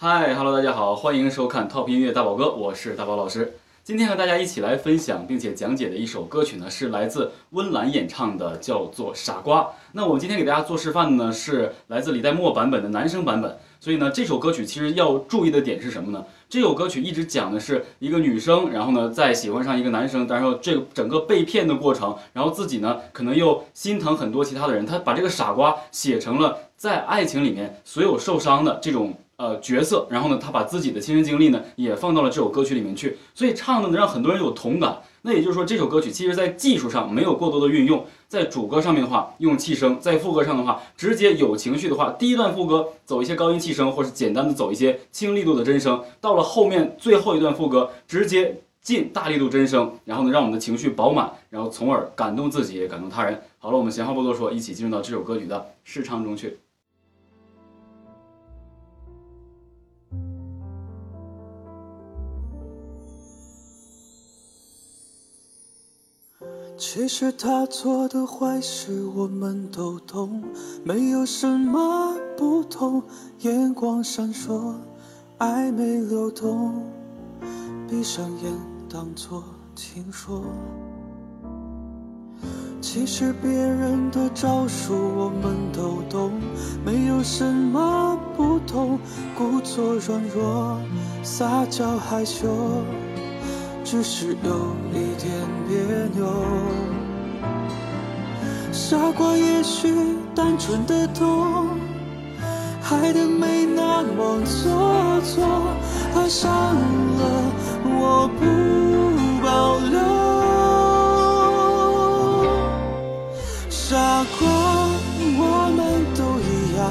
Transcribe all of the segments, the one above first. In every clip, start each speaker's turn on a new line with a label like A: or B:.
A: 嗨，Hello，大家好，欢迎收看 Top 音乐大宝哥，我是大宝老师。今天和大家一起来分享并且讲解的一首歌曲呢，是来自温岚演唱的，叫做《傻瓜》。那我们今天给大家做示范的呢，是来自李代沫版本的男生版本。所以呢，这首歌曲其实要注意的点是什么呢？这首歌曲一直讲的是一个女生，然后呢，在喜欢上一个男生，然后这个整个被骗的过程，然后自己呢，可能又心疼很多其他的人，他把这个傻瓜写成了在爱情里面所有受伤的这种。呃，角色，然后呢，他把自己的亲身经历呢，也放到了这首歌曲里面去，所以唱的能让很多人有同感。那也就是说，这首歌曲其实在技术上没有过多的运用，在主歌上面的话用气声，在副歌上的话直接有情绪的话，第一段副歌走一些高音气声，或是简单的走一些轻力度的真声，到了后面最后一段副歌直接进大力度真声，然后呢，让我们的情绪饱满，然后从而感动自己，感动他人。好了，我们闲话不多说，一起进入到这首歌曲的试唱中去。
B: 其实他做的坏事我们都懂，没有什么不同。眼光闪烁，暧昧流动，闭上眼当作听说。其实别人的招数我们都懂，没有什么不同。故作软弱，撒娇害羞。只是有一点别扭，傻瓜也许单纯的懂，爱的没那么做作，爱上了我不保留。傻瓜，我们都一样，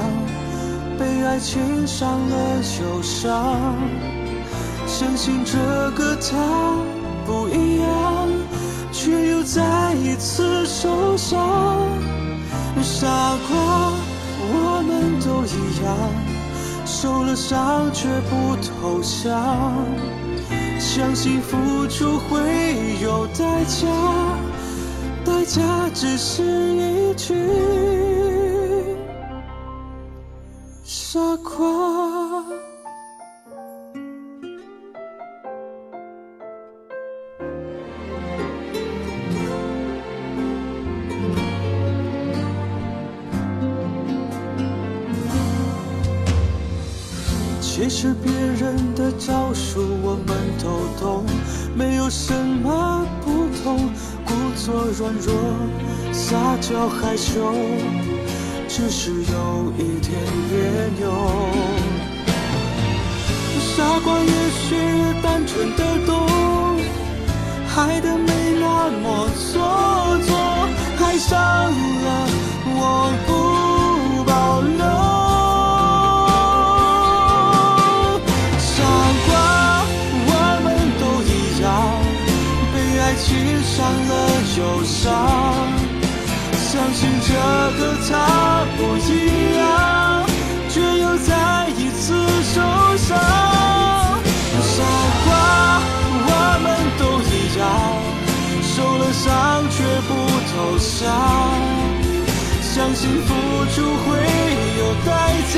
B: 被爱情伤了忧伤。相信这个他不一样，却又再一次受伤。傻瓜，我们都一样，受了伤却不投降。相信付出会有代价，代价只是一句傻瓜。其实别人的招数我们都懂，没有什么不同。故作软弱，撒娇害羞，只是有一点别扭。傻瓜也许单纯的懂，爱的没那么做作，爱上了我伤了忧伤，相信这个他不一样，却又再一次受伤。傻瓜，我们都一样，受了伤却不投降，相信付出会有代价，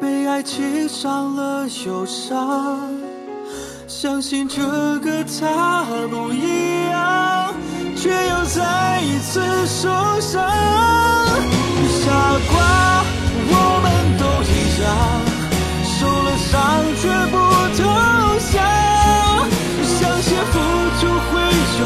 B: 被爱情伤了忧伤，相信这个他不一样，却又再一次受伤。傻瓜，我们都一样，受了伤却不投降，相信付出会有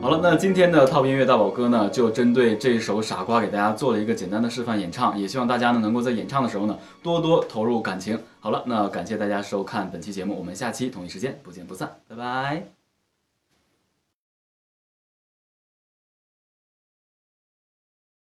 A: 好了，那今天的 Top 音乐大宝哥呢，就针对这首《傻瓜》给大家做了一个简单的示范演唱，也希望大家呢能够在演唱的时候呢多多投入感情。好了，那感谢大家收看本期节目，我们下期同一时间不见不散，拜拜。